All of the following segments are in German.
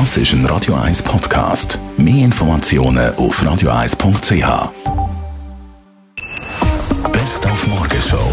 Das ist ein Radio 1 Podcast. Mehr Informationen auf radio1.ch. Best auf Morgenshow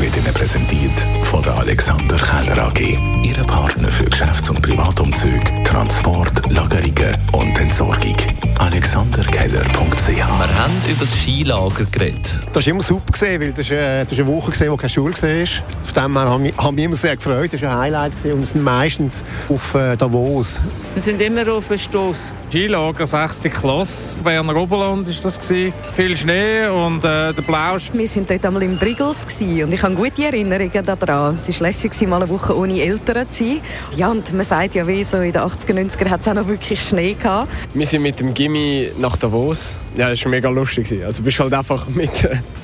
wird Ihnen präsentiert von der Alexander Keller AG. Ihre Partner für Geschäfts- und Privatumzüge, Transport, Lagerungen und Entsorgung. AlexanderKeller.ch Wir haben über das Skilager geredet. Das war immer super, gewesen, weil das, äh, das ist eine Woche, gewesen, wo keine Schule war. Von dem her haben wir, haben wir immer sehr gefreut. Das war ein Highlight gewesen. und wir sind meistens auf äh, Davos. Wir sind immer auf den Stoss. Skilager 6. Klasse, Berner Oberland war das gewesen. Viel Schnee und äh, der Blausch. Wir waren dort einmal in Briggles gewesen, und ich habe gute Erinnerungen daran. Es war lässig, mal eine Woche ohne Eltern zu sein. Ja, und man sagt ja, wie so in den 80er, 90er hat es auch noch wirklich Schnee gehabt. Wir sind mit dem Gimmi nach Davos. Ja, das war mega lustig. Also du bist halt einfach mit,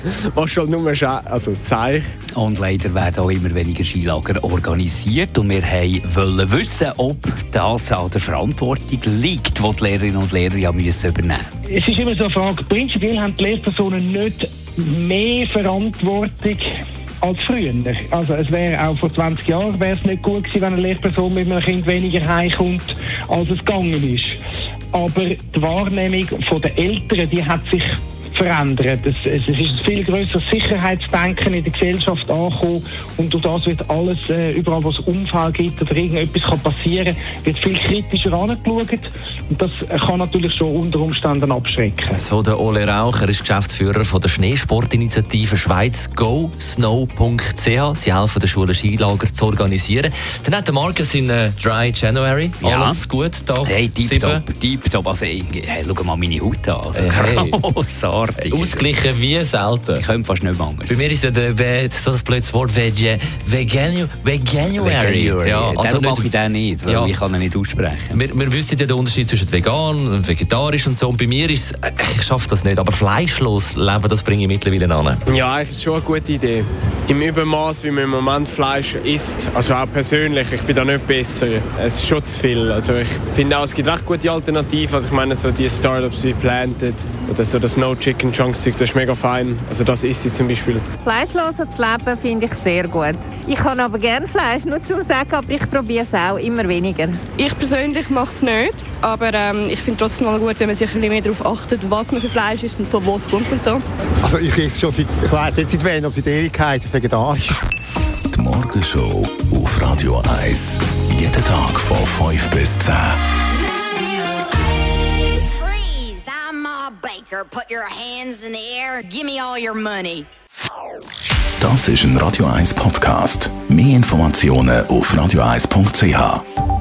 machst halt nur Sche also Zeich. Und leider werden auch immer weniger Skilager organisiert. Und wir wollen wissen, ob das an der Verantwortung liegt, die die Lehrerinnen und Lehrer ja müssen übernehmen müssen. Es ist immer so eine Frage, prinzipiell haben die Lehrpersonen nicht mehr Verantwortung als früher. Also es wäre auch vor 20 Jahren wäre es nicht gut gewesen, wenn eine Lehrperson mit einem Kind weniger heimkommt, als es gegangen ist. Aber die Wahrnehmung der Eltern, die hat sich verändert. Es, es, ist ein viel größeres Sicherheitsdenken in der Gesellschaft angekommen und durch das wird alles, äh, überall wo es Unfall gibt oder irgendetwas kann passieren, wird viel kritischer angeschaut und das kann natürlich schon unter Umständen abschrecken. So der Ole Raucher ist Geschäftsführer von der Schneesportinitiative Schweiz GoSnow.ch. Sie helfen den Schulen Skilager zu organisieren. Dann hat der Markus in äh, Dry January. Ja. Alles gut da? Hey, tipptopp, tipptopp. Also, hey, schau mal meine Haut an. Also, Hey. grossartig. Ausgeglichen wie selten. Ich könnte fast nicht mehr anders. Bei mir ist ja der, Ve- so ein blödes Wort Vege, Veganu, Veganuary. Ja, also also mache ich den nicht, weil Ja. ich kann ihn nicht aussprechen. wir, wir wissen ja den Unterschied zwischen vegan und vegetarisch und so. Und bei mir ist es, ich schaffe das nicht. Aber fleischlos leben, das bringe ich mittlerweile an. Ja, eigentlich ist es schon eine gute Idee. Im Übermaß, wie man im Moment Fleisch isst, also auch persönlich, ich bin da nicht besser. Es ist schon zu viel. Also ich finde auch, es gibt echt gute Alternativen. Also ich meine, so die Startups wie Planted oder so das No Chicken Chunks, das ist mega fein. Also das isst ich zum Beispiel. Fleischlos zu leben finde ich sehr gut. Ich kann aber gerne Fleisch, nur zum sagen, aber ich probiere es auch immer weniger. Ich persönlich mache es nicht, aber ähm, ich finde trotzdem mal gut, wenn man sich ein bisschen mehr darauf achtet, was man für Fleisch isst und von wo es kommt und so. Also ich esse schon seit, ich weiss nicht seit wann, aber seit Ewigkeit vegetarisch. Die Morgenshow auf Radio 1. Jeden Tag von 5 bis 10. Baker. Put your hands in the air. Give me all your money. Das ist ein Radio 1 Podcast. Mehr Informationen auf radio1.ch.